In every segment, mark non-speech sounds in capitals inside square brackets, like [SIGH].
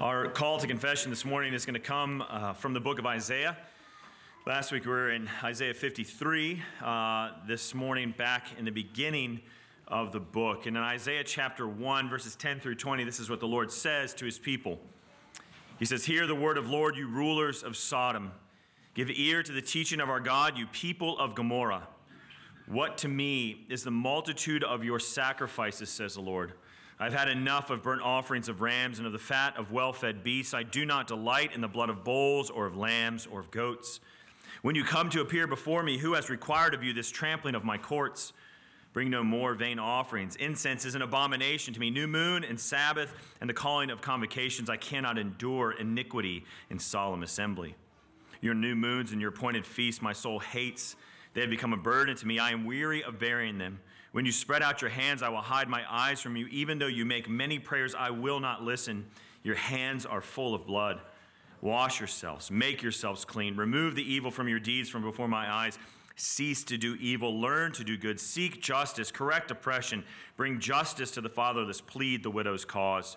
Our call to confession this morning is going to come uh, from the book of Isaiah. Last week we were in Isaiah 53. Uh, this morning, back in the beginning of the book. And in Isaiah chapter 1, verses 10 through 20, this is what the Lord says to his people. He says, Hear the word of Lord, you rulers of Sodom. Give ear to the teaching of our God, you people of Gomorrah. What to me is the multitude of your sacrifices, says the Lord. I've had enough of burnt offerings of rams and of the fat of well fed beasts. I do not delight in the blood of bulls or of lambs or of goats. When you come to appear before me, who has required of you this trampling of my courts? Bring no more vain offerings. Incense is an abomination to me. New moon and Sabbath and the calling of convocations. I cannot endure iniquity in solemn assembly. Your new moons and your appointed feasts my soul hates. They have become a burden to me. I am weary of bearing them. When you spread out your hands, I will hide my eyes from you. Even though you make many prayers, I will not listen. Your hands are full of blood. Wash yourselves, make yourselves clean. Remove the evil from your deeds from before my eyes. Cease to do evil, learn to do good, seek justice, correct oppression, bring justice to the fatherless, plead the widow's cause.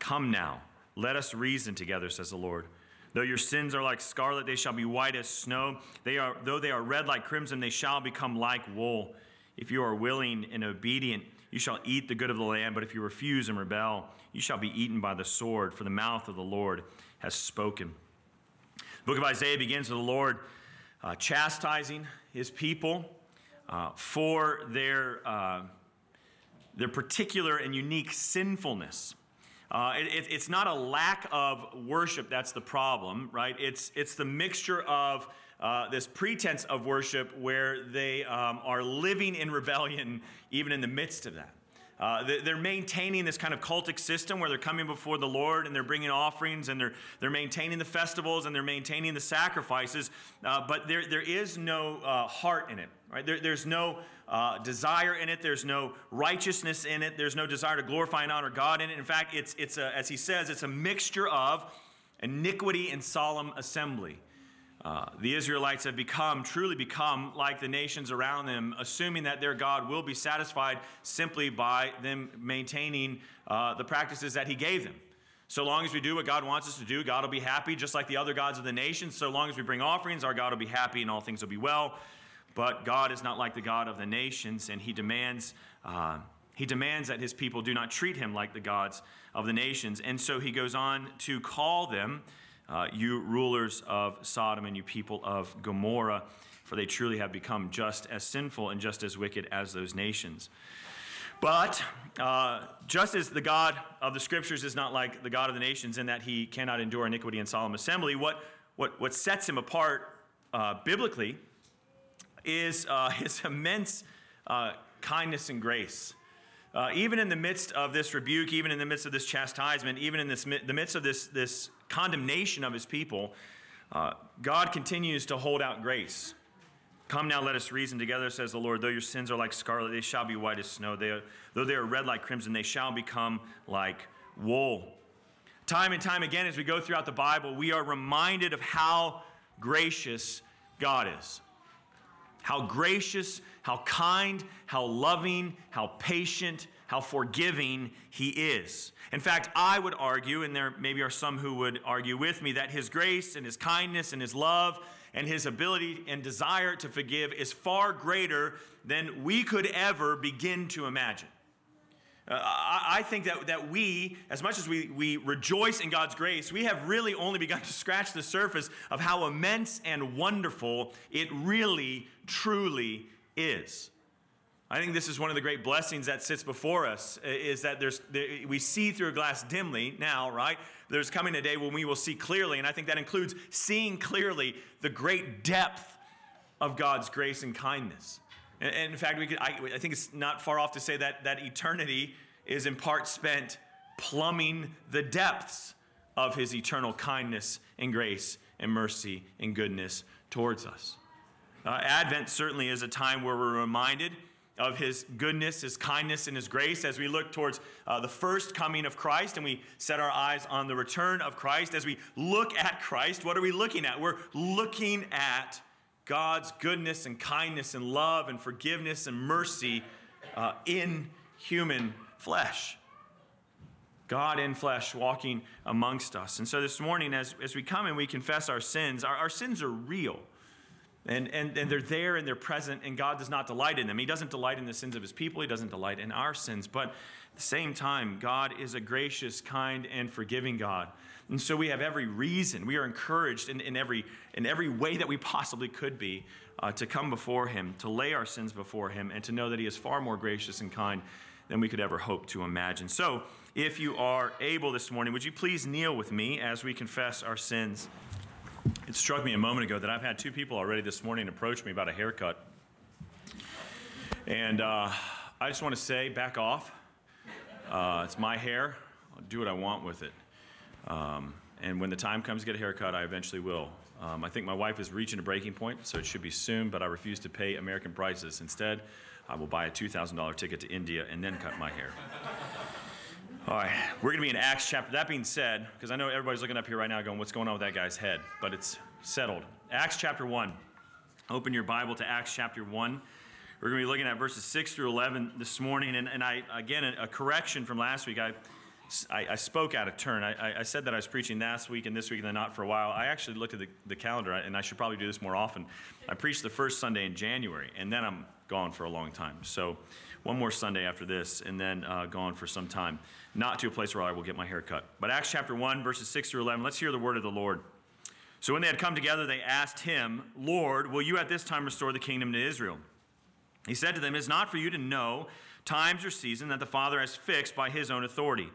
Come now, let us reason together, says the Lord. Though your sins are like scarlet, they shall be white as snow. They are, though they are red like crimson, they shall become like wool. If you are willing and obedient, you shall eat the good of the land. But if you refuse and rebel, you shall be eaten by the sword, for the mouth of the Lord has spoken. The book of Isaiah begins with the Lord uh, chastising his people uh, for their, uh, their particular and unique sinfulness. Uh, it, it's not a lack of worship that's the problem, right? It's, it's the mixture of uh, this pretense of worship where they um, are living in rebellion even in the midst of that. Uh, they're maintaining this kind of cultic system where they're coming before the Lord and they're bringing offerings and they're, they're maintaining the festivals and they're maintaining the sacrifices, uh, but there, there is no uh, heart in it. Right? There, there's no uh, desire in it. There's no righteousness in it. There's no desire to glorify and honor God in it. In fact, it's, it's a, as he says, it's a mixture of iniquity and solemn assembly. Uh, the Israelites have become, truly become, like the nations around them, assuming that their God will be satisfied simply by them maintaining uh, the practices that He gave them. So long as we do what God wants us to do, God will be happy, just like the other gods of the nations. So long as we bring offerings, our God will be happy and all things will be well. But God is not like the God of the nations, and He demands. Uh, he demands that his people do not treat him like the gods of the nations. And so he goes on to call them uh, you rulers of Sodom and you people of Gomorrah, for they truly have become just as sinful and just as wicked as those nations. But uh, just as the God of the scriptures is not like the God of the nations in that he cannot endure iniquity and solemn assembly, what, what, what sets him apart uh, biblically is uh, [LAUGHS] his immense uh, kindness and grace. Uh, even in the midst of this rebuke, even in the midst of this chastisement, even in this, the midst of this, this condemnation of his people, uh, God continues to hold out grace. Come now, let us reason together, says the Lord. Though your sins are like scarlet, they shall be white as snow. They are, though they are red like crimson, they shall become like wool. Time and time again, as we go throughout the Bible, we are reminded of how gracious God is. How gracious, how kind, how loving, how patient, how forgiving he is. In fact, I would argue, and there maybe are some who would argue with me, that his grace and his kindness and his love and his ability and desire to forgive is far greater than we could ever begin to imagine. Uh, I, I, think that, that we, as much as we, we rejoice in God's grace, we have really only begun to scratch the surface of how immense and wonderful it really, truly is. I think this is one of the great blessings that sits before us is that there's we see through a glass dimly now, right? There's coming a day when we will see clearly, and I think that includes seeing clearly the great depth of God's grace and kindness. And, in fact, we could, I, I think it's not far off to say that, that eternity is in part spent plumbing the depths of his eternal kindness and grace and mercy and goodness towards us. Uh, Advent certainly is a time where we're reminded of his goodness, his kindness, and his grace as we look towards uh, the first coming of Christ and we set our eyes on the return of Christ. As we look at Christ, what are we looking at? We're looking at God's goodness and kindness and love and forgiveness and mercy uh, in human flesh. God in flesh walking amongst us. And so this morning, as, as we come and we confess our sins, our, our sins are real. And, and, and they're there and they're present, and God does not delight in them. He doesn't delight in the sins of his people, He doesn't delight in our sins. But at the same time, God is a gracious, kind, and forgiving God. And so we have every reason, we are encouraged in, in, every, in every way that we possibly could be uh, to come before Him, to lay our sins before Him, and to know that He is far more gracious and kind than we could ever hope to imagine. So, if you are able this morning, would you please kneel with me as we confess our sins? It struck me a moment ago that I've had two people already this morning approach me about a haircut. And uh, I just want to say, back off. Uh, it's my hair. I'll do what I want with it. Um, and when the time comes to get a haircut, I eventually will. Um, I think my wife is reaching a breaking point, so it should be soon, but I refuse to pay American prices. Instead, I will buy a $2,000 ticket to India and then cut my hair. All right, we're going to be in Acts chapter. That being said, because I know everybody's looking up here right now going, what's going on with that guy's head? But it's settled. Acts chapter 1. Open your Bible to Acts chapter 1. We're going to be looking at verses 6 through 11 this morning. And, and I, again, a, a correction from last week. I, I, I spoke out of turn. I, I, said that I was preaching last week and this week and then not for a while. I actually looked at the, the calendar, and I should probably do this more often. I preached the first Sunday in January, and then I'm gone for a long time. So one more Sunday after this, and then uh, gone for some time. Not to a place where I will get my hair cut. But Acts chapter 1, verses 6 through 11, let's hear the word of the Lord. So when they had come together, they asked him, Lord, will you at this time restore the kingdom to Israel? He said to them, It is not for you to know times or season that the Father has fixed by his own authority.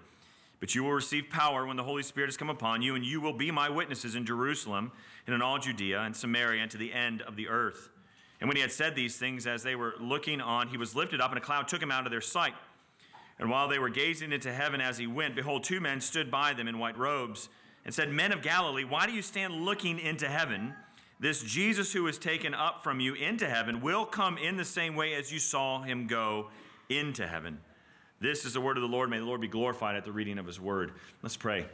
But you will receive power when the Holy Spirit has come upon you, and you will be my witnesses in Jerusalem and in all Judea and Samaria and to the end of the earth. And when he had said these things, as they were looking on, he was lifted up, and a cloud took him out of their sight. And while they were gazing into heaven as he went, behold, two men stood by them in white robes and said, Men of Galilee, why do you stand looking into heaven? This Jesus who was taken up from you into heaven will come in the same way as you saw him go into heaven. This is the word of the Lord. May the Lord be glorified at the reading of his word. Let's pray.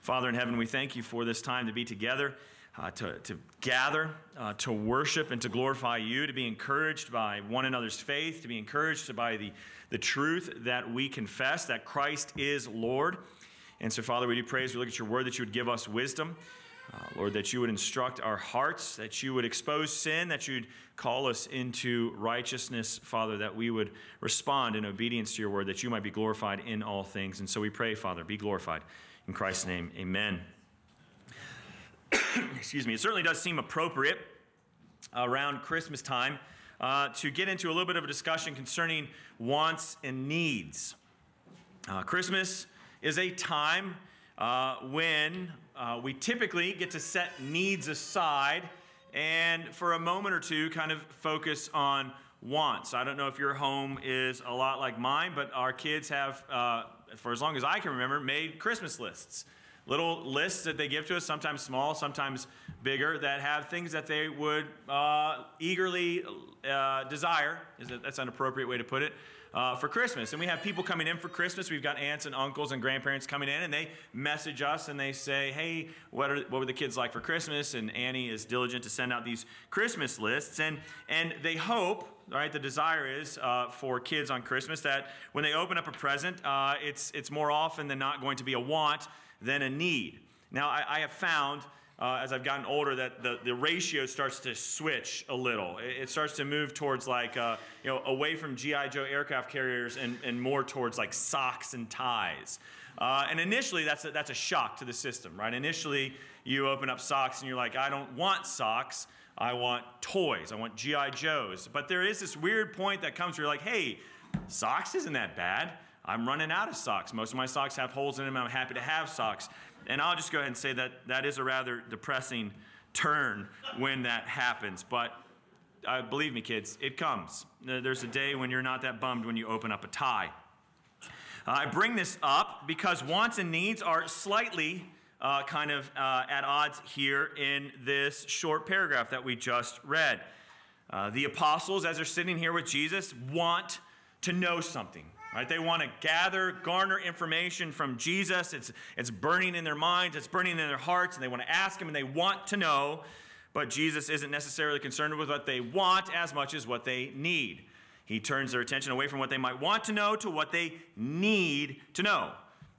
Father in heaven, we thank you for this time to be together, uh, to, to gather, uh, to worship, and to glorify you, to be encouraged by one another's faith, to be encouraged by the, the truth that we confess that Christ is Lord. And so, Father, we do praise. We look at your word that you would give us wisdom. Uh, Lord, that you would instruct our hearts, that you would expose sin, that you'd call us into righteousness, Father, that we would respond in obedience to your word, that you might be glorified in all things. And so we pray, Father, be glorified. In Christ's name, amen. [COUGHS] Excuse me. It certainly does seem appropriate around Christmas time uh, to get into a little bit of a discussion concerning wants and needs. Uh, Christmas is a time uh, when uh, we typically get to set needs aside and for a moment or two kind of focus on wants. I don't know if your home is a lot like mine, but our kids have, uh, for as long as I can remember, made Christmas lists. Little lists that they give to us, sometimes small, sometimes bigger, that have things that they would uh, eagerly uh, desire. Is that, that's an appropriate way to put it uh, for Christmas. And we have people coming in for Christmas. We've got aunts and uncles and grandparents coming in, and they message us and they say, Hey, what, are, what were the kids like for Christmas? And Annie is diligent to send out these Christmas lists. And, and they hope, right, the desire is uh, for kids on Christmas that when they open up a present, uh, it's, it's more often than not going to be a want than a need. Now, I, I have found uh, as I've gotten older that the, the ratio starts to switch a little. It, it starts to move towards like, uh, you know, away from G.I. Joe aircraft carriers and, and more towards like socks and ties. Uh, and initially, that's a, that's a shock to the system, right? Initially, you open up socks and you're like, I don't want socks. I want toys. I want G.I. Joes. But there is this weird point that comes where you're like, hey, socks isn't that bad. I'm running out of socks. Most of my socks have holes in them. I'm happy to have socks. And I'll just go ahead and say that that is a rather depressing turn when that happens. But uh, believe me, kids, it comes. There's a day when you're not that bummed when you open up a tie. I bring this up because wants and needs are slightly uh, kind of uh, at odds here in this short paragraph that we just read. Uh, the apostles, as they're sitting here with Jesus, want to know something. Right? They want to gather, garner information from Jesus. It's, it's burning in their minds, it's burning in their hearts, and they want to ask him and they want to know. But Jesus isn't necessarily concerned with what they want as much as what they need. He turns their attention away from what they might want to know to what they need to know.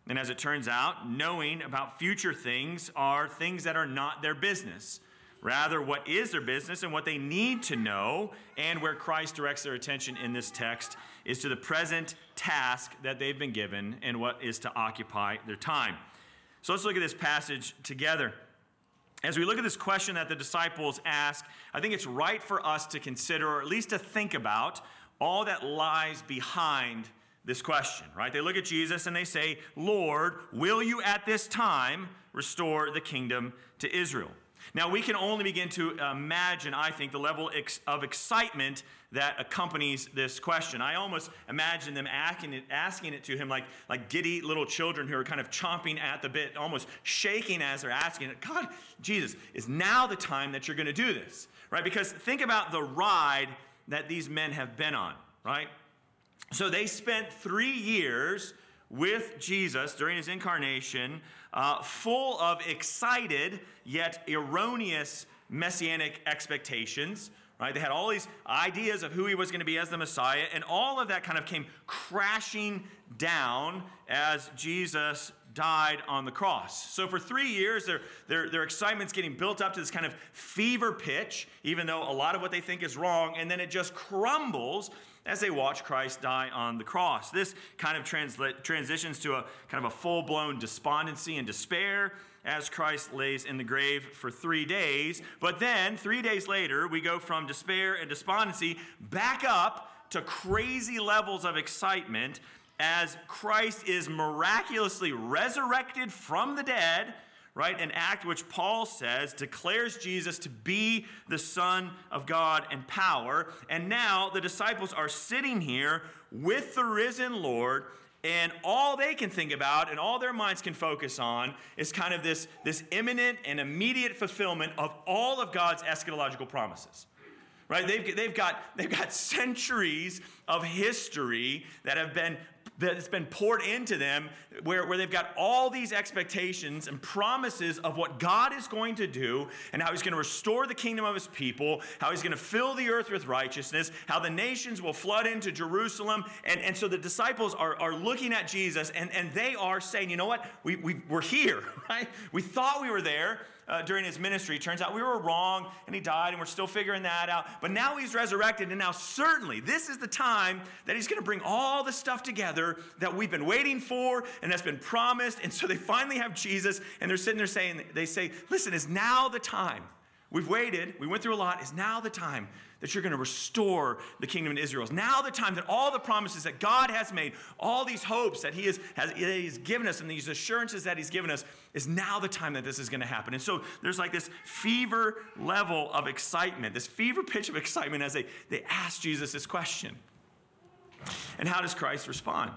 And as it turns out, knowing about future things are things that are not their business. Rather, what is their business and what they need to know, and where Christ directs their attention in this text, is to the present task that they've been given and what is to occupy their time. So let's look at this passage together. As we look at this question that the disciples ask, I think it's right for us to consider, or at least to think about, all that lies behind this question, right? They look at Jesus and they say, Lord, will you at this time restore the kingdom to Israel? Now, we can only begin to imagine, I think, the level of excitement that accompanies this question. I almost imagine them asking it, asking it to him like, like giddy little children who are kind of chomping at the bit, almost shaking as they're asking it. God, Jesus, is now the time that you're going to do this, right? Because think about the ride that these men have been on, right? So they spent three years with Jesus during his incarnation, uh, full of excited yet erroneous messianic expectations. Right? They had all these ideas of who he was going to be as the Messiah, and all of that kind of came crashing down as Jesus died on the cross. So for three years, their, their, their excitement's getting built up to this kind of fever pitch, even though a lot of what they think is wrong, and then it just crumbles as they watch Christ die on the cross. This kind of transla- transitions to a kind of a full blown despondency and despair as Christ lays in the grave for three days. But then, three days later, we go from despair and despondency back up to crazy levels of excitement as Christ is miraculously resurrected from the dead right? An act which Paul says declares Jesus to be the Son of God and power. And now the disciples are sitting here with the risen Lord. And all they can think about and all their minds can focus on is kind of this, this imminent and immediate fulfillment of all of God's eschatological promises right they've, they've, got, they've got centuries of history that have been that's been poured into them where, where they've got all these expectations and promises of what God is going to do and how he's going to restore the kingdom of his people, how he's going to fill the earth with righteousness, how the nations will flood into Jerusalem. And, and so the disciples are, are looking at Jesus and, and they are saying, you know what? We, we, we're here, [LAUGHS] right? We thought we were there uh, during his ministry. Turns out we were wrong and he died, and we're still figuring that out. But now he's resurrected, and now certainly this is the time that he's going to bring all the stuff together that we've been waiting for and that's been promised. And so they finally have Jesus, and they're sitting there saying, they say, Listen, is now the time. We've waited, we went through a lot. Is now the time that you're going to restore the kingdom of Israel. Is now the time that all the promises that God has made, all these hopes that He has, has that given us, and these assurances that He's given us, is now the time that this is going to happen. And so there's like this fever level of excitement, this fever pitch of excitement as they, they ask Jesus this question. And how does Christ respond?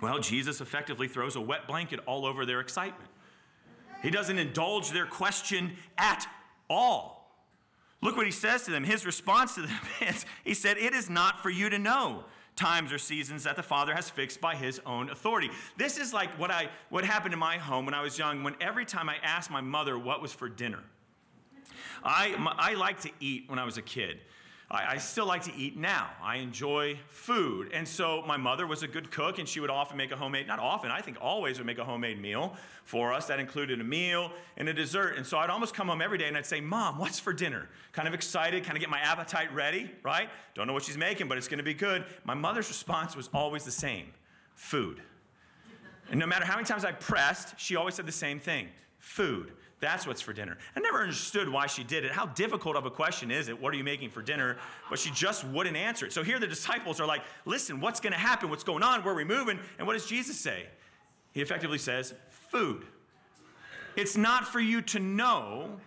Well, Jesus effectively throws a wet blanket all over their excitement. He doesn't indulge their question at all. Look what he says to them. His response to them [LAUGHS] is He said, It is not for you to know times or seasons that the Father has fixed by his own authority. This is like what, I, what happened in my home when I was young, when every time I asked my mother what was for dinner. I, I liked to eat when I was a kid. I, I still like to eat now. I enjoy food. And so my mother was a good cook, and she would often make a homemade, not often, I think always would make a homemade meal for us. That included a meal and a dessert. And so I'd almost come home every day and I'd say, Mom, what's for dinner? Kind of excited, kind of get my appetite ready, right? Don't know what she's making, but it's going to be good. My mother's response was always the same food. And no matter how many times I pressed, she always said the same thing food. That's what's for dinner. I never understood why she did it. How difficult of a question is it? What are you making for dinner? But she just wouldn't answer it. So here the disciples are like, listen, what's going to happen? What's going on? Where are we moving? And what does Jesus say? He effectively says, food. It's not for you to know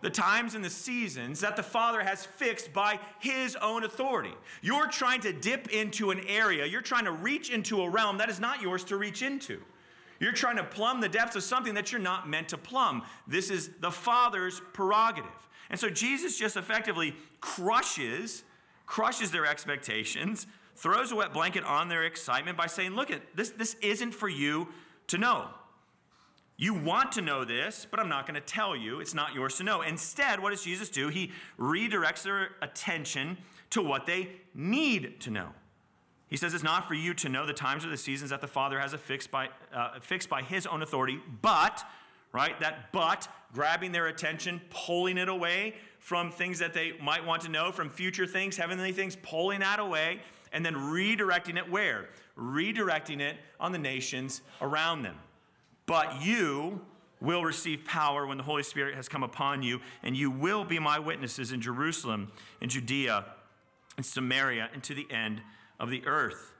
the times and the seasons that the Father has fixed by His own authority. You're trying to dip into an area, you're trying to reach into a realm that is not yours to reach into. You're trying to plumb the depths of something that you're not meant to plumb. This is the Father's prerogative. And so Jesus just effectively crushes, crushes their expectations, throws a wet blanket on their excitement by saying, Look, at this, this isn't for you to know. You want to know this, but I'm not going to tell you. It's not yours to know. Instead, what does Jesus do? He redirects their attention to what they need to know. He says it's not for you to know the times or the seasons that the Father has fixed by, uh, fixed by his own authority, but, right, that but, grabbing their attention, pulling it away from things that they might want to know, from future things, heavenly things, pulling that away, and then redirecting it where? Redirecting it on the nations around them. But you will receive power when the Holy Spirit has come upon you, and you will be my witnesses in Jerusalem, in Judea, in Samaria, and to the end of the earth.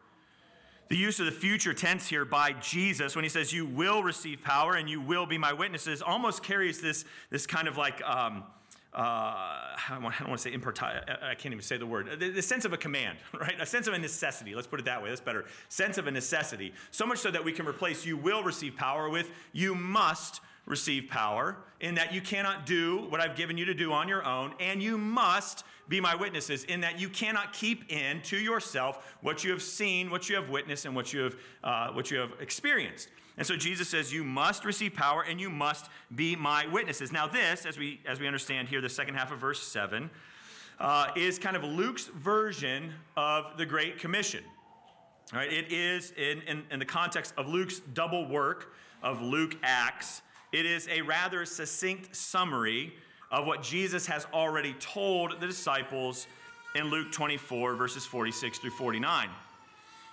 The use of the future tense here by Jesus when he says, You will receive power and you will be my witnesses, almost carries this, this kind of like, um, uh, I don't want to say import. I can't even say the word. The, the, sense of a command, [LAUGHS] right? A sense of a necessity. Let's put it that way. That's better. Sense of a necessity. So much so that we can replace you will receive power with you must receive power, in that you cannot do what I've given you to do on your own, and you must be my witnesses, in that you cannot keep in to yourself what you have seen, what you have witnessed, and what you have, uh, what you have experienced. And so Jesus says, You must receive power and you must be my witnesses. Now, this, as we, as we understand here, the second half of verse 7, uh, is kind of Luke's version of the Great Commission. Right, it is in, in, in the context of Luke's double work of Luke Acts it is a rather succinct summary of what Jesus has already told the disciples in Luke 24, verses 46 through 49.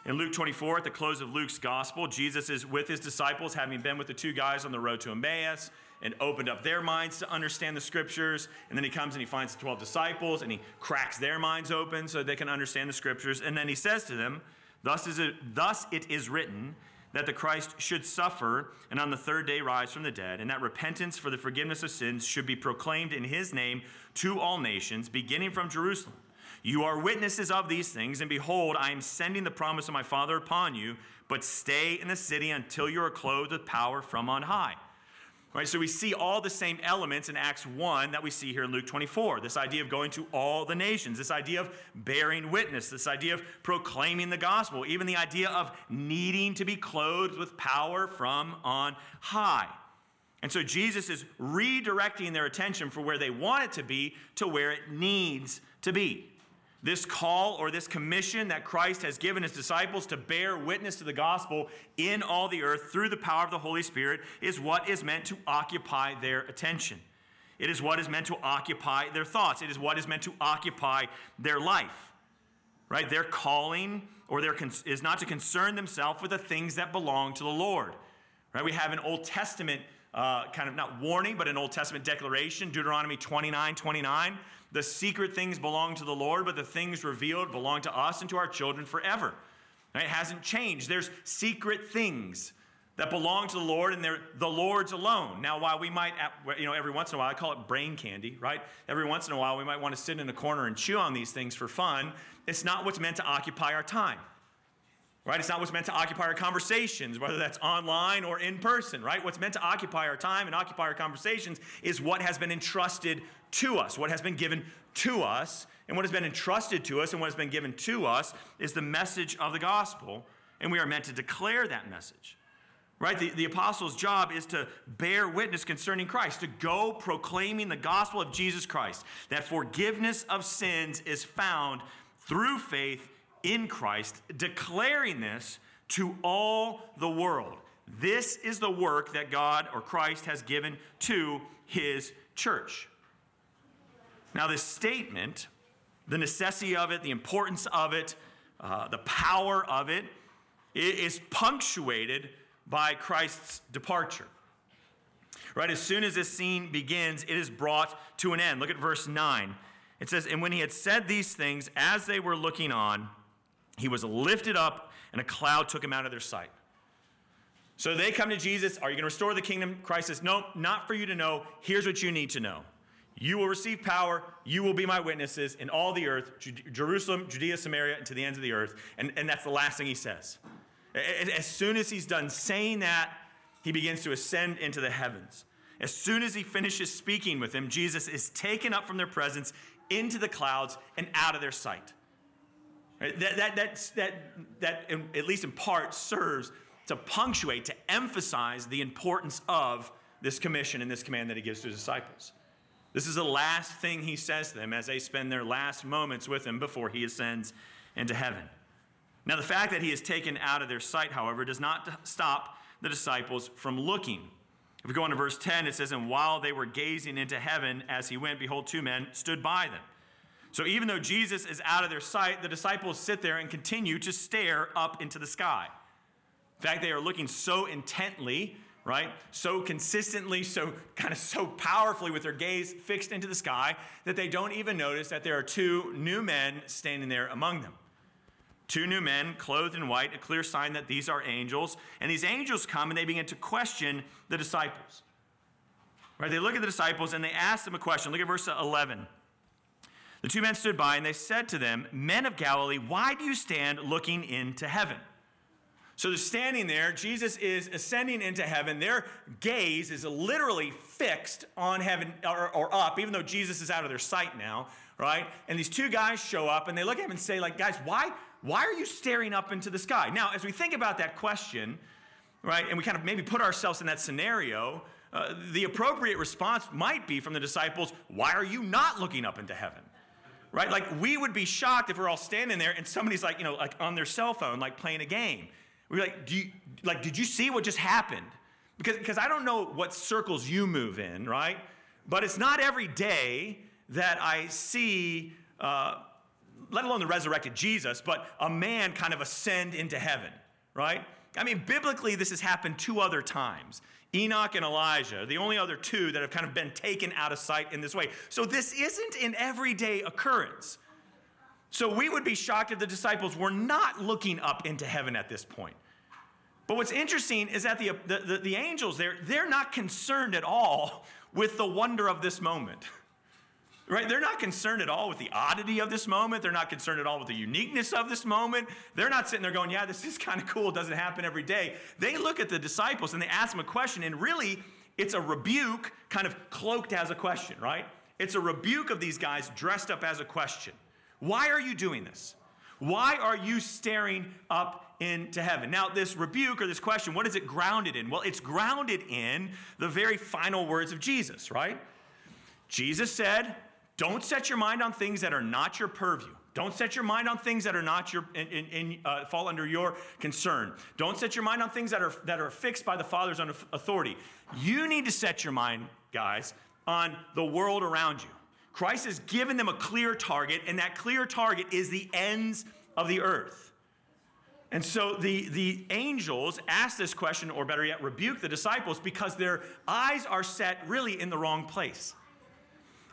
In Luke 24, at the close of Luke's gospel, Jesus is with his disciples, having been with the two guys on the road to Emmaus and opened up their minds to understand the scriptures. And then he comes and he finds the 12 disciples and he cracks their minds open so they can understand the scriptures. And then he says to them, Thus, is it, thus it is written, that the Christ should suffer and on the third day rise from the dead, and that repentance for the forgiveness of sins should be proclaimed in his name to all nations, beginning from Jerusalem. You are witnesses of these things, and behold, I am sending the promise of my Father upon you, but stay in the city until you are clothed with power from on high. Right, so we see all the same elements in Acts 1 that we see here in Luke 24. This idea of going to all the nations, this idea of bearing witness, this idea of proclaiming the gospel, even the idea of needing to be clothed with power from on high. And so Jesus is redirecting their attention from where they want it to be to where it needs to be. This call or this commission that Christ has given his disciples to bear witness to the gospel in all the earth through the power of the Holy Spirit is what is meant to occupy their attention. It is what is meant to occupy their thoughts. It is what is meant to occupy their life. Right? Their calling or their con- is not to concern themselves with the things that belong to the Lord. Right? We have an Old Testament uh, kind of not warning, but an Old Testament declaration, Deuteronomy 29 29 the secret things belong to the Lord, but the things revealed belong to us and to our children forever. It hasn't changed. There's secret things that belong to the Lord and they're the Lord's alone. Now, while we might, you know, every once in a while, I call it brain candy, right? Every once in a while, we might want to sit in a corner and chew on these things for fun. It's not what's meant to occupy our time right? It's not what's meant to occupy our conversations, whether that's online or in person, right? What's meant to occupy our time and occupy our conversations is what has been entrusted to us, what has been given to us. And what has been entrusted to us and what has been given to us is the message of the gospel, and we are meant to declare that message. Right? The, the apostles' job is to bear witness concerning Christ, to go proclaiming the gospel of Jesus Christ, that forgiveness of sins is found through faith in Christ, declaring this to all the world. This is the work that God or Christ has given to his church. Now, this statement, the necessity of it, the importance of it, uh, the power of it, is punctuated by Christ's departure. Right, as soon as this scene begins, it is brought to an end. Look at verse 9. It says, And when he had said these things, as they were looking on, he was lifted up, and a cloud took him out of their sight. So they come to Jesus. Are you going to restore the kingdom? Christ says, No, not for you to know. Here's what you need to know. You will receive power. You will be my witnesses in all the earth, Jerusalem, Judea, Samaria, and to the ends of the earth. And, and that's the last thing he says. As soon as he's done saying that, he begins to ascend into the heavens. As soon as he finishes speaking with them, Jesus is taken up from their presence into the clouds and out of their sight. That, that, that, that, that at least in part, serves to punctuate, to emphasize the importance of this commission and this command that he gives to his disciples. This is the last thing he says to them as they spend their last moments with him before he ascends into heaven. Now, the fact that he is taken out of their sight, however, does not stop the disciples from looking. If we go on to verse 10, it says, And while they were gazing into heaven as he went, behold, two men stood by them. So even though Jesus is out of their sight, the disciples sit there and continue to stare up into the sky. In fact, they are looking so intently, right? So consistently, so kind of so powerfully with their gaze fixed into the sky that they don't even notice that there are two new men standing there among them. Two new men clothed in white, a clear sign that these are angels. And these angels come and they begin to question the disciples. Right? They look at the disciples and they ask them a question. Look at verse 11. The two men stood by and they said to them, Men of Galilee, why do you stand looking into heaven? So they're standing there. Jesus is ascending into heaven. Their gaze is literally fixed on heaven or, or, up, even though Jesus is out of their sight now, right? And these two guys show up and they look at him and say, like, guys, why, why are you staring up into the sky? Now, as we think about that question, right, and we kind of maybe put ourselves in that scenario, uh, the appropriate response might be from the disciples, why are you not looking up into heaven? Right? Like we would be shocked if we're all standing there and somebody's like, you know, like on their cell phone, like playing a game. We're like, do you, like, did you see what just happened? Because, because I don't know what circles you move in, right? But it's not every day that I see uh, let alone the resurrected Jesus, but a man kind of ascend into heaven, right? I mean, biblically, this has happened two other times. Enoch and Elijah, the only other two that have kind of been taken out of sight in this way. So this isn't an everyday occurrence. So we would be shocked if the disciples were not looking up into heaven at this point. But what's interesting is that the, the, the, the angels, they're, they're not concerned at all with the wonder of this moment. Right? They're not concerned at all with the oddity of this moment. They're not concerned at all with the uniqueness of this moment. They're not sitting there going, yeah, this is [LAUGHS] kind of cool. It doesn't happen every day. They look at the disciples and they ask them a question, and really, it's a rebuke kind of cloaked as a question, right? It's a rebuke of these guys dressed up as a question. Why are you doing this? Why are you staring up into heaven? Now, this rebuke or this question, what is it grounded in? Well, it's grounded in the very final words of Jesus, right? Jesus said, don't set your mind on things that are not your purview. Don't set your mind on things that are not your in, in, uh, fall under your concern. Don't set your mind on things that are that are fixed by the Father's authority. You need to set your mind, guys, on the world around you. Christ has given them a clear target, and that clear target is the ends of the earth. And so the, the angels ask this question, or better yet, rebuke the disciples because their eyes are set really in the wrong place.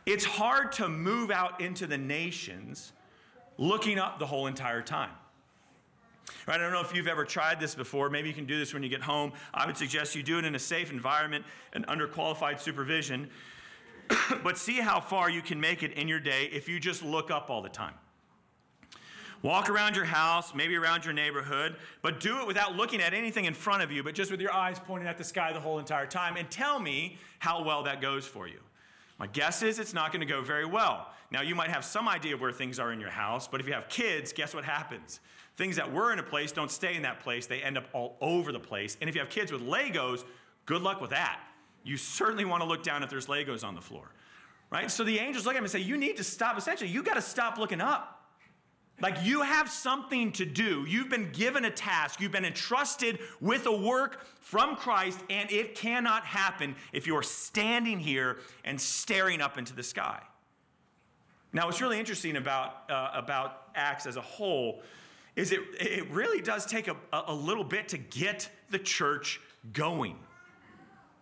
It's hard to move out into the nations looking up the whole entire time. Right, I don't know if you've ever tried this before. Maybe you can do this when you get home. I would suggest you do it in a safe environment and under qualified supervision. [COUGHS] but see how far you can make it in your day if you just look up all the time. Walk around your house, maybe around your neighborhood, but do it without looking at anything in front of you, but just with your eyes pointing at the sky the whole entire time. And tell me how well that goes for you. My guess is it's not going to go very well. Now, you might have some idea of where things are in your house, but if you have kids, guess what happens? Things that were in a place don't stay in that place, they end up all over the place. And if you have kids with Legos, good luck with that. You certainly want to look down if there's Legos on the floor. Right? So the angels look at him and say, You need to stop. Essentially, you got to stop looking up. Like you have something to do. You've been given a task. You've been entrusted with a work from Christ, and it cannot happen if you're standing here and staring up into the sky. Now, what's really interesting about, uh, about Acts as a whole is it, it really does take a, a little bit to get the church going.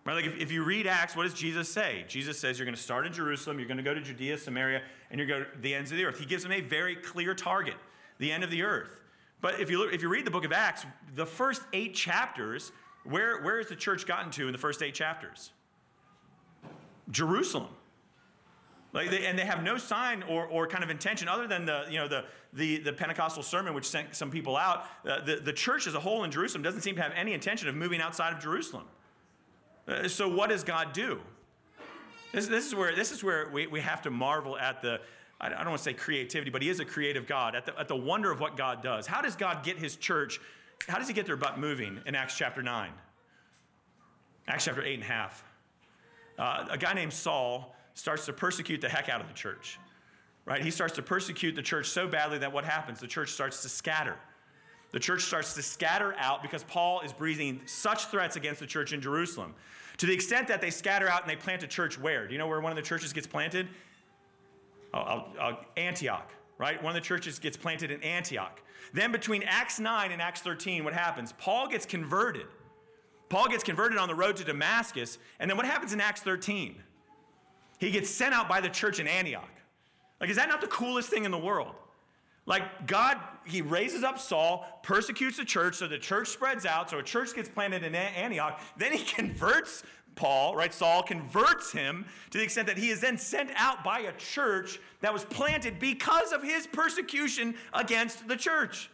Right? Like if, if you read Acts, what does Jesus say? Jesus says you're going to start in Jerusalem, you're going to go to Judea, Samaria, and you're going to the ends of the earth. He gives them a very clear target, the end of the earth. But if you look, if you read the book of Acts, the first eight chapters, where, where has the church gotten to in the first eight chapters? Jerusalem. Like they, and they have no sign or, or kind of intention other than the, you know, the, the, the Pentecostal sermon, which sent some people out. Uh, the, the church as a whole in Jerusalem doesn't seem to have any intention of moving outside of Jerusalem. Uh, so, what does God do? This, this, is where, this is where we, we have to marvel at the, I don't want to say creativity, but He is a creative God, at the, at the wonder of what God does. How does God get His church, how does He get their butt moving in Acts chapter 9? Acts chapter 8 and a half. Uh, a guy named Saul starts to persecute the heck out of the church, right? He starts to persecute the church so badly that what happens? The church starts to scatter. The church starts to scatter out because Paul is breathing such threats against the church in Jerusalem. To the extent that they scatter out and they plant a church where? Do you know where one of the churches gets planted? Oh, Antioch, right? One of the churches gets planted in Antioch. Then between Acts 9 and Acts 13, what happens? Paul gets converted. Paul gets converted on the road to Damascus. And then what happens in Acts 13? He gets sent out by the church in Antioch. Like, is that not the coolest thing in the world? Like, God, He raises up Saul, persecutes the church, so the church spreads out, so a church gets planted in Antioch. Then He [LAUGHS] converts Paul, right? Saul converts him to the extent that he is then sent out by a church that was planted because of his persecution against the church.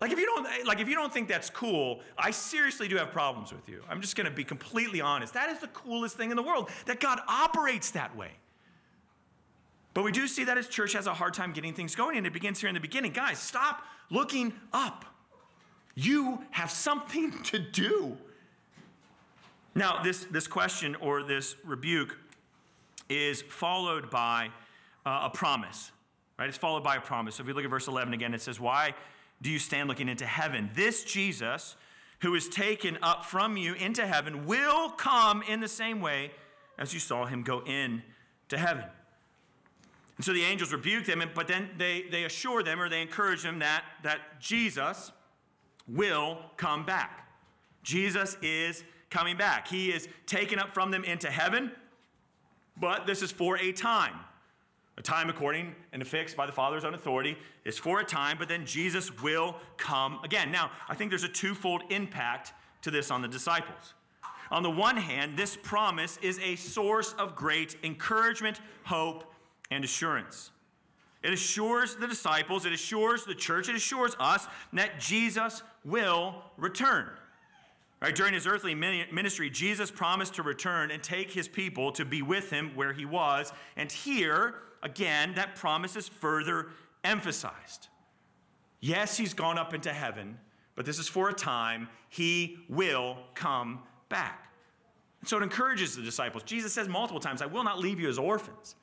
Like if you don't like if you don't think that's cool, I seriously do have problems with you. I'm just going to be completely honest. That is the coolest thing in the world that God operates that way. But we do see that his church has a hard time getting things going and it begins here in the beginning. Guys, stop looking up. You have something [LAUGHS] to do. Now, this, this question or this rebuke is followed by uh, a promise, right? It's followed by a promise. So if we look at verse 11 again, it says, Why do you stand looking into heaven? This Jesus, who is taken up from you into heaven, will come in the same way as you saw him go in to heaven. And so the angels rebuke them, but then they, they assure them or they encourage them that, that Jesus will come back. Jesus is coming back. He is taken up from them into heaven, but this is for a time. A time according and fixed by the Father's own authority is for a time, but then Jesus will come again. Now, I think there's a twofold impact to this on the disciples. On the one hand, this promise is a source of great encouragement, hope, and assurance. It assures the disciples, it assures the church, it assures us that Jesus will return. Right, during his earthly ministry, Jesus promised to return and take his people to be with him where he was. And here, again, that promise is further emphasized. Yes, he's gone up into heaven, but this is for a time. He will come back. So it encourages the disciples. Jesus says multiple times, I will not leave you as orphans.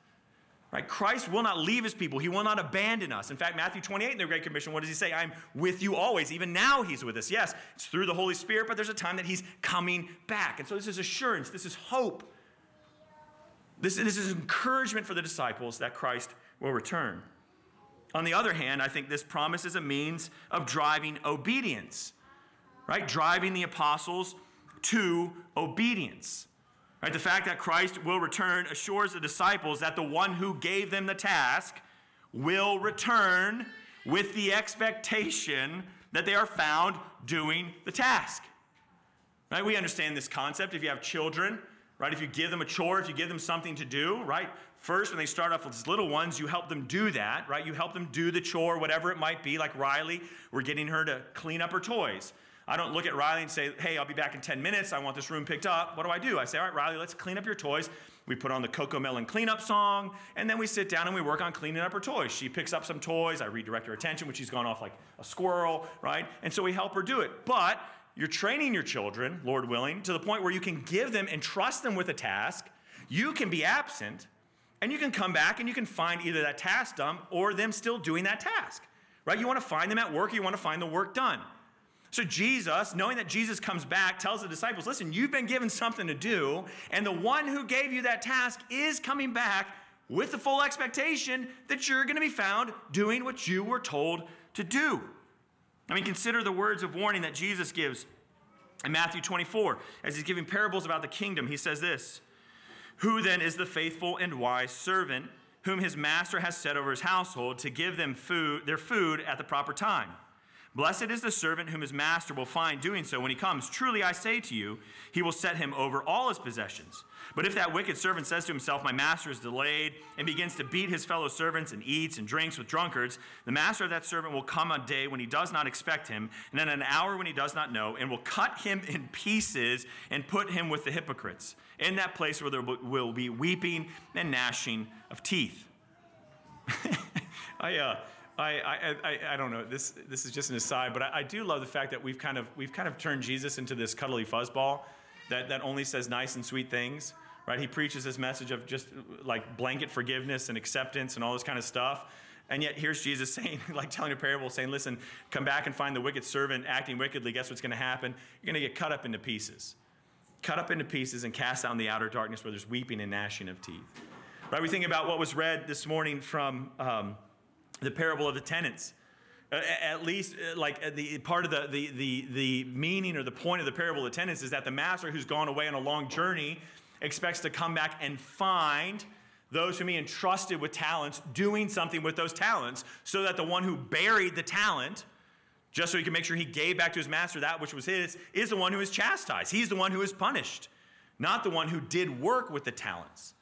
Right? Christ will not leave his people. He will not abandon us. In fact, Matthew 28 in the Great Commission, what does he say? I'm with you always. Even now he's with us. Yes, it's through the Holy Spirit, but there's a time that he's coming back. And so this is assurance, this is hope. This, this is encouragement for the disciples that Christ will return. On the other hand, I think this promise is a means of driving obedience, right? Driving the apostles to obedience. Right, the fact that Christ will return assures the disciples that the one who gave them the task will return with the expectation that they are found doing the task. Right? We understand this concept. If you have children, right, if you give them a chore, if you give them something to do, right, first when they start off as little ones, you help them do that, right? You help them do the chore, whatever it might be. Like Riley, we're getting her to clean up her toys. I don't look at Riley and say, hey, I'll be back in 10 minutes. I want this room picked up. What do I do? I say, all right, Riley, let's clean up your toys. We put on the CoComelon cleanup song, and then we sit down and we work on cleaning up her toys. She picks up some toys. I redirect her attention when she's gone off like a squirrel, right? And so we help her do it. But you're training your children, Lord willing, to the point where you can give them and trust them with a task. You can be absent, and you can come back and you can find either that task done or them still doing that task, right? You want to find them at work, or you want to find the work done. So Jesus, knowing that Jesus comes back, tells the disciples, listen, you've been given something to do, and the one who gave you that task is coming back with the full expectation that you're going to be found doing what you were told to do. I mean, consider the words of warning that Jesus gives in Matthew 24 as he's giving parables about the kingdom. He says this Who then is the faithful and wise servant whom his master has set over his household to give them food, their food at the proper time? Blessed is the servant whom his master will find doing so when he comes. Truly I say to you, he will set him over all his possessions. But if that wicked servant says to himself, My master is delayed, and begins to beat his fellow servants and eats and drinks with drunkards, the master of that servant will come a day when he does not expect him, and then an hour when he does not know, and will cut him in pieces and put him with the hypocrites, in that place where there will be weeping and gnashing of teeth. [LAUGHS] I, uh, I, I, I, I, don't know. This, this is just an aside, but I, I, do love the fact that we've kind of, we've kind of turned Jesus into this cuddly fuzzball that, that only says nice and sweet things, right? He preaches this message of just like blanket forgiveness and acceptance and all this kind of stuff. And yet, here's Jesus [LAUGHS] saying, like telling a parable, saying, Listen, come back and find the wicked servant acting wickedly. Guess what's going to happen? You're going to get cut up into pieces. Cut up into pieces and cast out in the outer darkness where there's weeping and gnashing of teeth. Right? We think about what was read this morning from um, the parable of the tenants. Uh, at least, uh, like uh, the part of the, the, the, the meaning or the point of the parable of the tenants is that the master who's gone away on a long journey expects to come back and find those whom he entrusted with talents doing something with those talents so that the one who buried the talent just so he can make sure he gave back to his master that which was his is the one who is chastised he's the one who is punished not the one who did work with the talents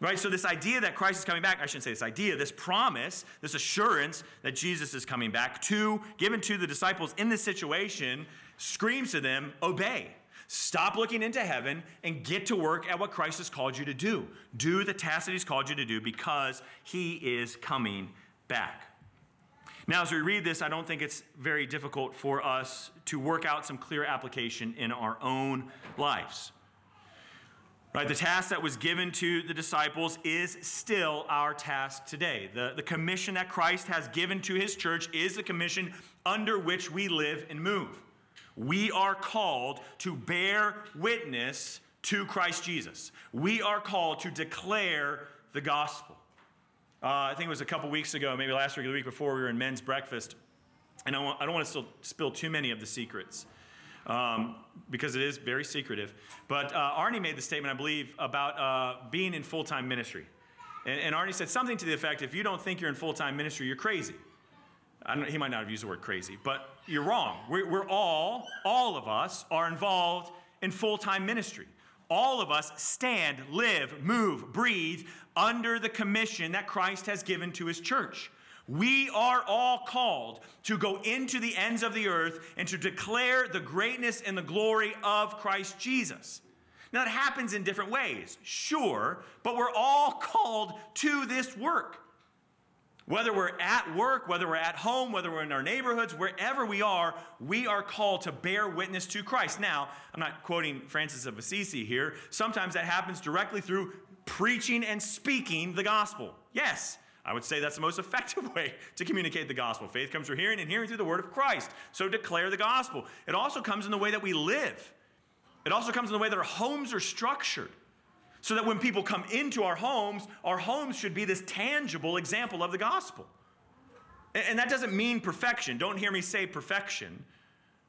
right so this idea that christ is coming back i shouldn't say this idea this promise this assurance that jesus is coming back to given to the disciples in this situation screams to them obey Stop looking into heaven and get to work at what Christ has called you to do. Do the task that He's called you to do because He is coming back. Now, as we read this, I don't think it's very difficult for us to work out some clear application in our own lives. Right, the task that was given to the disciples is still our task today. The, the commission that Christ has given to his church is the commission under which we live and move we are called to bear witness to Christ Jesus. We are called to declare the gospel. Uh, I think it was a couple weeks ago, maybe last week or the week before, we were in men's breakfast. And I, want, I don't want to still spill too many of the secrets um, because it is very secretive. But uh, Arnie made the statement, I believe, about uh, being in full time ministry. And, and Arnie said something to the effect if you don't think you're in full time ministry, you're crazy he might not have used the word crazy, but you're wrong. We're, we're all, all of us are involved in full time ministry. All of us stand, live, move, breathe under the commission that Christ has given to his church. We are all called to go into the ends of the earth and to declare the greatness and the glory of Christ Jesus. Now, it happens in different ways, sure, but we're all called to this work. Whether we're at work, whether we're at home, whether we're in our neighborhoods, wherever we are, we are called to bear witness to Christ. Now, I'm not quoting Francis of Assisi here. Sometimes that happens directly through preaching and speaking the gospel. Yes, I would say that's the most [LAUGHS] effective way to communicate the gospel. Faith comes through hearing, and hearing through the word of Christ. So declare the gospel. It also comes in the way that we live, it also comes in the way that our homes are structured. So that when people come into our homes, our homes should be this tangible example of the gospel. And that doesn't mean perfection. Don't hear me say perfection,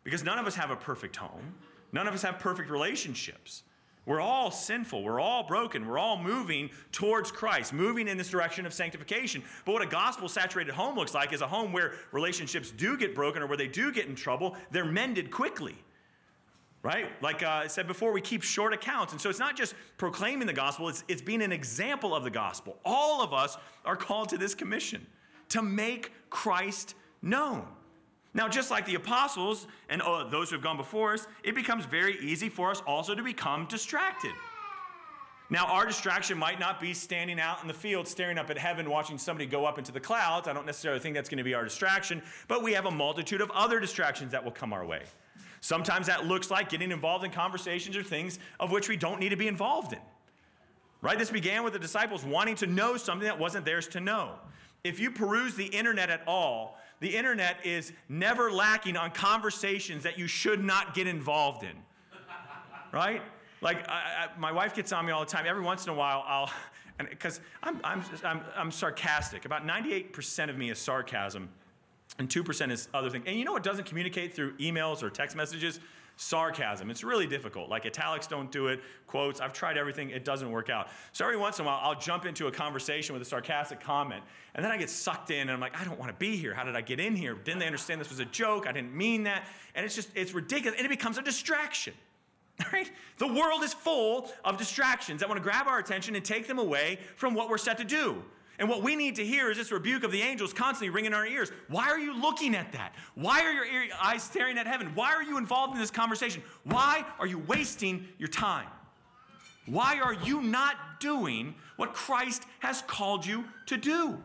because none of us have a perfect home. None of us have perfect relationships. We're all sinful. We're all broken. We're all moving towards Christ, moving in this direction of sanctification. But what a gospel saturated home looks like is a home where relationships do get broken or where they do get in trouble, they're mended quickly right? Like uh, I said before, we keep short accounts. And so it's not just proclaiming the gospel, it's, it's being an example of the gospel. All of us are called to this commission to make Christ known. Now, just like the apostles and uh, those who have gone before us, it becomes very easy for us also to become distracted. Now, our distraction might not be standing out in the field, staring up at heaven, watching somebody go up into the clouds. I don't necessarily think that's going to be our distraction, but we have a multitude of other distractions that will come our way. Sometimes that looks like getting involved in conversations or things of which we don't need to be involved in. Right? This began with the disciples wanting to know something that wasn't theirs to know. If you peruse the internet at all, the internet is never lacking on conversations that you should not get involved in. Right? Like, I, I, my wife gets on me all the time. Every once in a while, I'll, because I'm, I'm, I'm, I'm sarcastic. About 98% of me is sarcasm and 2% is other things. And you know what doesn't communicate through emails or text messages? Sarcasm. It's really difficult. Like italics don't do it, quotes. I've tried everything, it doesn't work out. So every once in a while, I'll jump into a conversation with a sarcastic comment, and then I get sucked in, and I'm like, I don't want to be here. How did I get in here? Didn't they understand this was a joke? I didn't mean that. And it's just, it's ridiculous, and it becomes a distraction. [LAUGHS] Right? The world is full of distractions that want to grab our attention and take them away from what we're set to do. And what we need to hear is this rebuke of the angels constantly ringing in our ears. Why are you looking at that? Why are your eyes staring at heaven? Why are you involved in this conversation? Why are you wasting your time? Why are you not doing what Christ has called you to do?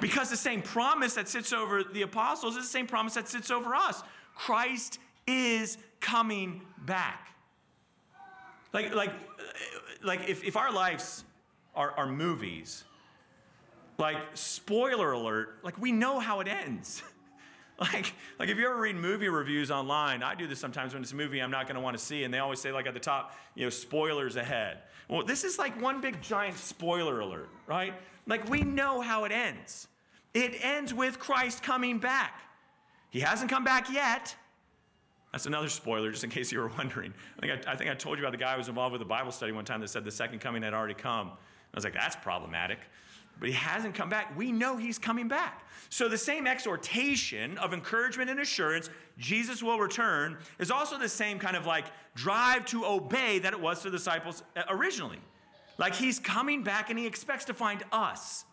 Because the same promise that sits over the apostles is the same promise that sits over us. Christ is coming back. Like, like, like if, if our lives are, are movies. Like, spoiler alert, like we know how it ends. [LAUGHS] like, like if you ever read movie reviews online, I do this sometimes when it's a movie I'm not going to want to see, and they always say like at the top, you know, spoilers ahead. Well, this is like one big giant spoiler alert, right? Like we know how it ends. It ends with Christ coming back. He hasn't come back yet. That's another spoiler, just in case you were [LAUGHS] wondering. I think I, I think I told you about the guy who was involved with a Bible study one time that said the second coming had already come. I was like, that's problematic. But he hasn't come back. We know he's coming back. So the same exhortation of encouragement and assurance, Jesus will return, is also the same kind of like drive to obey that it was to the disciples uh, originally. Like he's coming back and he expects to find us,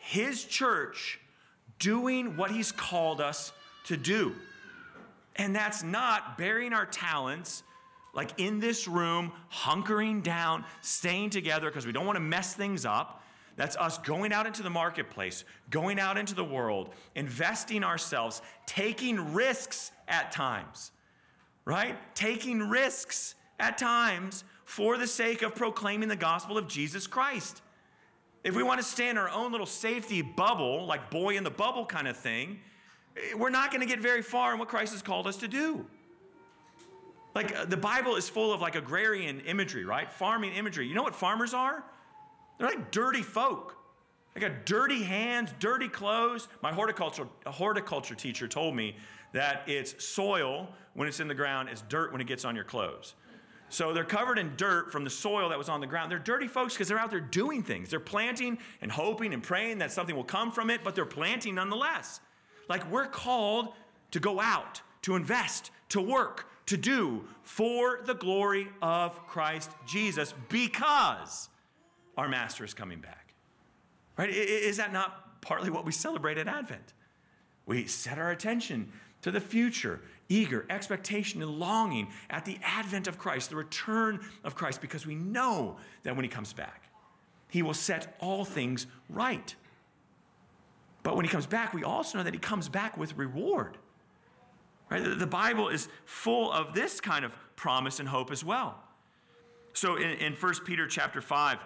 his church, doing what he's called us to do. And that's not burying our talents like in this room, hunkering down, staying together because we don't want to mess things up. That's us going out into the marketplace, going out into the world, investing ourselves, taking risks at times, right? Taking risks at times for the sake of proclaiming the gospel of Jesus Christ. If we want to stay in our own little safety bubble, like boy in the bubble kind of thing, eh, we're not going to get very far in what Christ has called us to do. Like uh, the Bible is full of like agrarian imagery, right? Farming imagery. You know what farmers are? They're like dirty folk. They got dirty hands, dirty clothes. My horticulture, horticulture teacher told me that it's soil when it's in the ground, it's dirt when it gets on your clothes. So they're covered in dirt from the soil that was on the ground. They're dirty folks because they're out there doing things. They're planting and hoping and praying that something will come from it, but they're planting nonetheless. Like we're called to go out, to invest, to work, to do for the glory of Christ Jesus because our master is coming back. Right? Is that not partly what we celebrate at Advent? We set our attention to the future, eager expectation and longing at the advent of Christ, the return of Christ, because we know that when he comes back, he will set all things right. But when he comes back, we also know that he comes back with reward. Right? The Bible is full of this kind of promise and hope as well. So in, in 1 Peter chapter 5,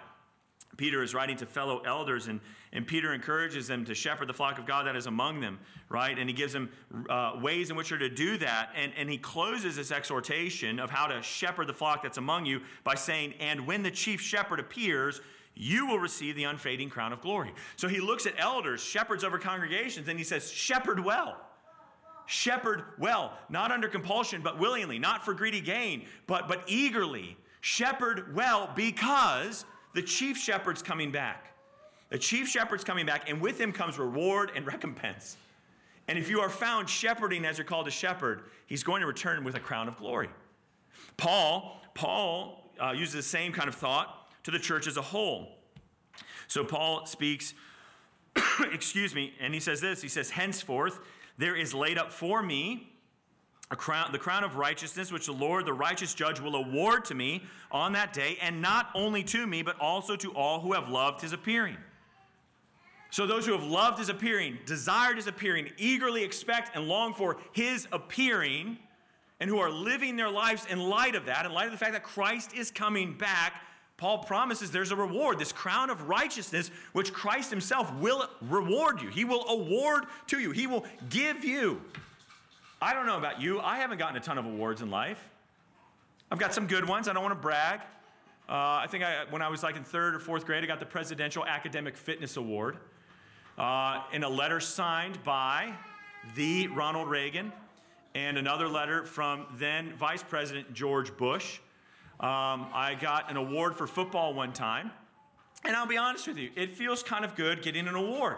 Peter is writing to fellow elders, and, and Peter encourages them to shepherd the flock of God that is among them, right? And he gives them uh, ways in which they're to do that. And, and he closes this exhortation of how to shepherd the flock that's among you by saying, And when the chief shepherd appears, you will receive the unfading crown of glory. So he looks at elders, shepherds over congregations, and he says, Shepherd well. Shepherd well, not under compulsion, but willingly, not for greedy gain, but, but eagerly. Shepherd well because the chief shepherd's coming back. The chief shepherd's coming back, and with him comes reward and [LAUGHS] recompense. And if you are found shepherding as you're called to shepherd, he's going to return with a crown of glory. Paul, Paul uh, uses the same kind of thought to the church as a whole. So Paul speaks, [COUGHS] excuse me, and he says this He says, Henceforth, there is laid up for me a crown, the crown of righteousness, which the Lord, the righteous judge, will award to me on that day, and not only to me, but also to all who have loved his appearing. So, those who have loved his appearing, desired his appearing, eagerly expect and long for his appearing, and who are living their lives in light of that, in light of the fact that Christ is coming back, Paul promises there's a reward, this crown of righteousness, which Christ himself will reward you. He will award to you, he will give you. I don't know about you, I haven't gotten a ton of awards in life. I've got some good ones, I don't want to brag. Uh, I think I, when I was like in third or fourth grade, I got the Presidential Academic Fitness Award uh, in a letter signed by the Ronald Reagan and another letter from then Vice President George Bush. Um, I got an award for football one time. And I'll be honest with you, it feels kind of good getting an award.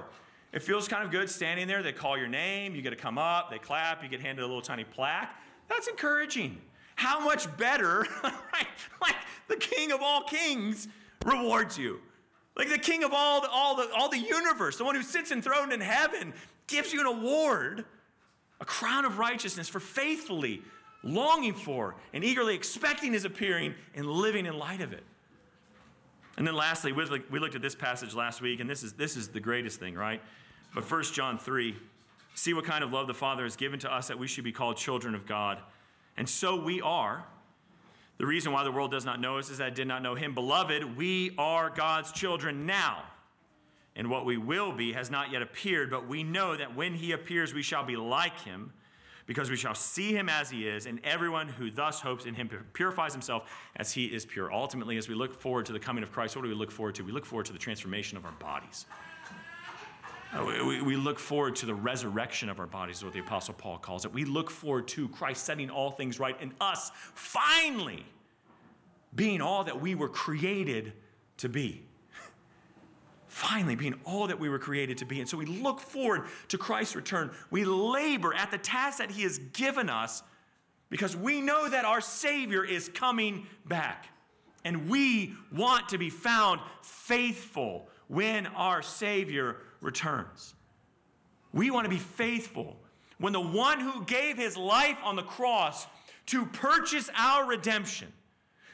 It feels kind of good standing there. They call your name, you get to come up, they clap, you get handed a little tiny plaque. That's encouraging. How much better, [LAUGHS] right? Like the King of all kings rewards you. Like the King of all the, all, the, all the universe, the one who sits enthroned in heaven, gives you an award, a crown of righteousness for faithfully longing for and eagerly expecting his appearing and living in light of it. And then lastly, we looked at this passage last week, and this is, this is the greatest thing, right? But 1 John 3 see what kind of love the Father has given to us that we should be called children of God. And so we are. The reason why the world does not know us is that it did not know him. Beloved, we are God's children now. and what we will be has not yet appeared, but we know that when he appears, we shall be like him, because we shall see him as he is, and everyone who thus hopes in him purifies himself as he is pure. Ultimately, as we look forward to the coming of Christ, what do we look forward to? We look forward to the transformation of our bodies. Uh, we, look forward to the resurrection of our bodies, is what the Apostle Paul calls it. We look forward to Christ setting all things right in us, finally being all that we were created to be. Finally, being all that we were created to be. And so we look forward to Christ's return. We labor at the task that He has given us because we know that our Savior is coming back. And we want to be found faithful when our Savior returns. We want to be faithful when the one who gave his life on the cross to purchase our redemption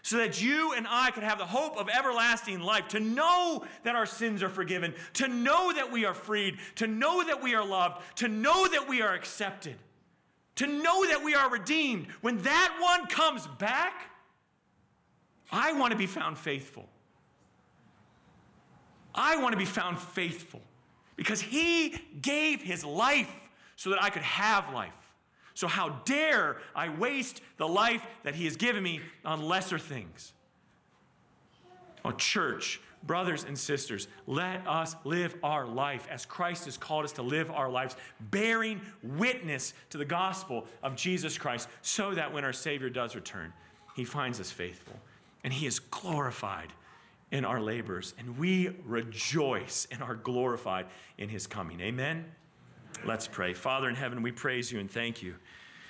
so that you and I could have the hope of everlasting life, to know that our sins are forgiven, to know that we are freed, to know that we are loved, to know that we are accepted, to know that we are redeemed. When that one comes back, I want to be found faithful. I want to be found faithful because he gave his life so that I could have life. So, how dare I waste the life that He has given me on lesser things? Oh, church, brothers and sisters, let us live our life as Christ has called us to live our lives, bearing witness to the gospel of Jesus Christ, so that when our Savior does return, He finds us faithful and He is glorified in our labors, and we rejoice and are glorified in His coming. Amen. Let's pray. Father in heaven, we praise you and thank you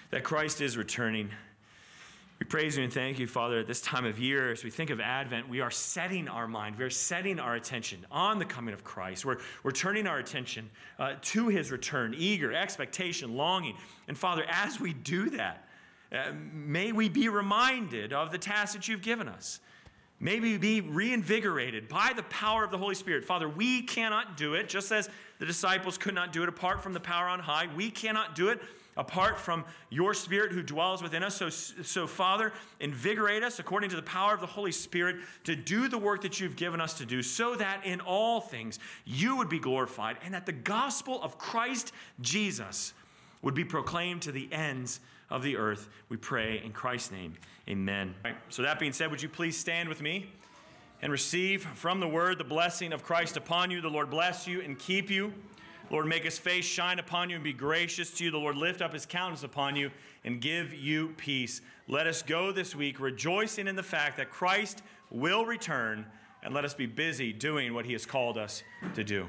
that Christ is returning. We praise you and thank you, Father, at this time of year, as we think of Advent, we are setting our mind, we are setting our attention on the coming of Christ. We're, we're turning our attention uh, to his return, eager, expectation, longing. And Father, as we do that, uh, may we be reminded of the task that you've given us. Maybe be reinvigorated by the power of the Holy Spirit. Father, we cannot do it, just as the disciples could not do it apart from the power on high. We cannot do it apart from your Spirit who dwells within us. So, so, Father, invigorate us according to the power of the Holy Spirit to do the work that you've given us to do, so that in all things you would be glorified and that the gospel of Christ Jesus would be proclaimed to the ends of the earth. We pray in Christ's name. Amen. So, that being said, would you please stand with me and receive from the word the blessing of Christ upon you? The Lord bless you and keep you. Lord, make his face shine upon you and be gracious to you. The Lord lift up his countenance upon you and give you peace. Let us go this week rejoicing in the fact that Christ will return, and let us be busy doing what he has called us to do.